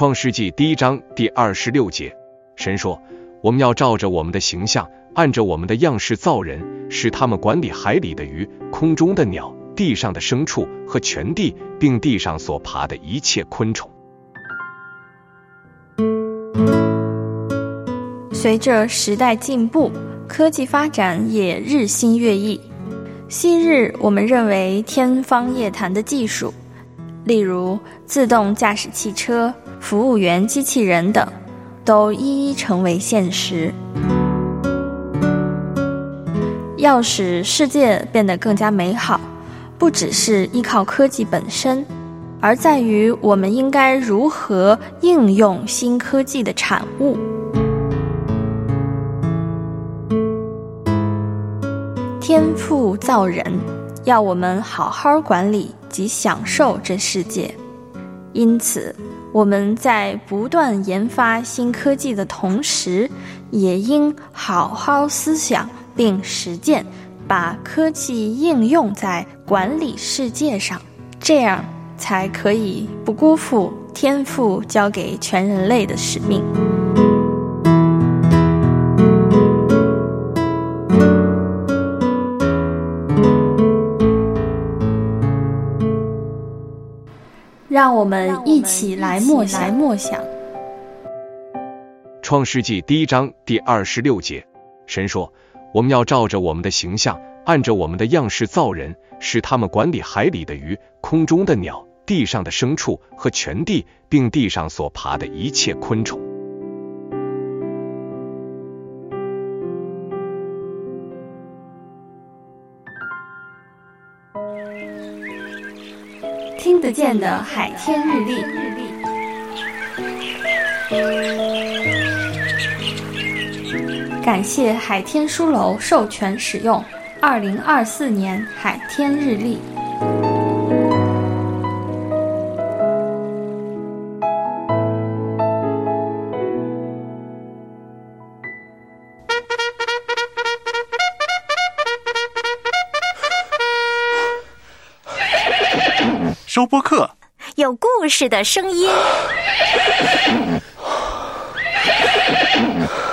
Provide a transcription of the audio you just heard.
创世纪第一章第二十六节，神说：“我们要照着我们的形象，按着我们的样式造人，使他们管理海里的鱼、空中的鸟、地上的牲畜和全地，并地上所爬的一切昆虫。”随着时代进步，科技发展也日新月异。昔日我们认为天方夜谭的技术，例如自动驾驶汽车。服务员机器人等，都一一成为现实。要使世界变得更加美好，不只是依靠科技本身，而在于我们应该如何应用新科技的产物。天赋造人，要我们好好管理及享受这世界，因此。我们在不断研发新科技的同时，也应好好思想并实践，把科技应用在管理世界上，这样才可以不辜负天赋交给全人类的使命。让我们一起来默想默想。创世纪第一章第二十六节，神说：“我们要照着我们的形象，按着我们的样式造人，使他们管理海里的鱼、空中的鸟、地上的牲畜和全地，并地上所爬的一切昆虫。”听得见的海天日历，感谢海天书楼授权使用二零二四年海天日历。收播客有故事的声音。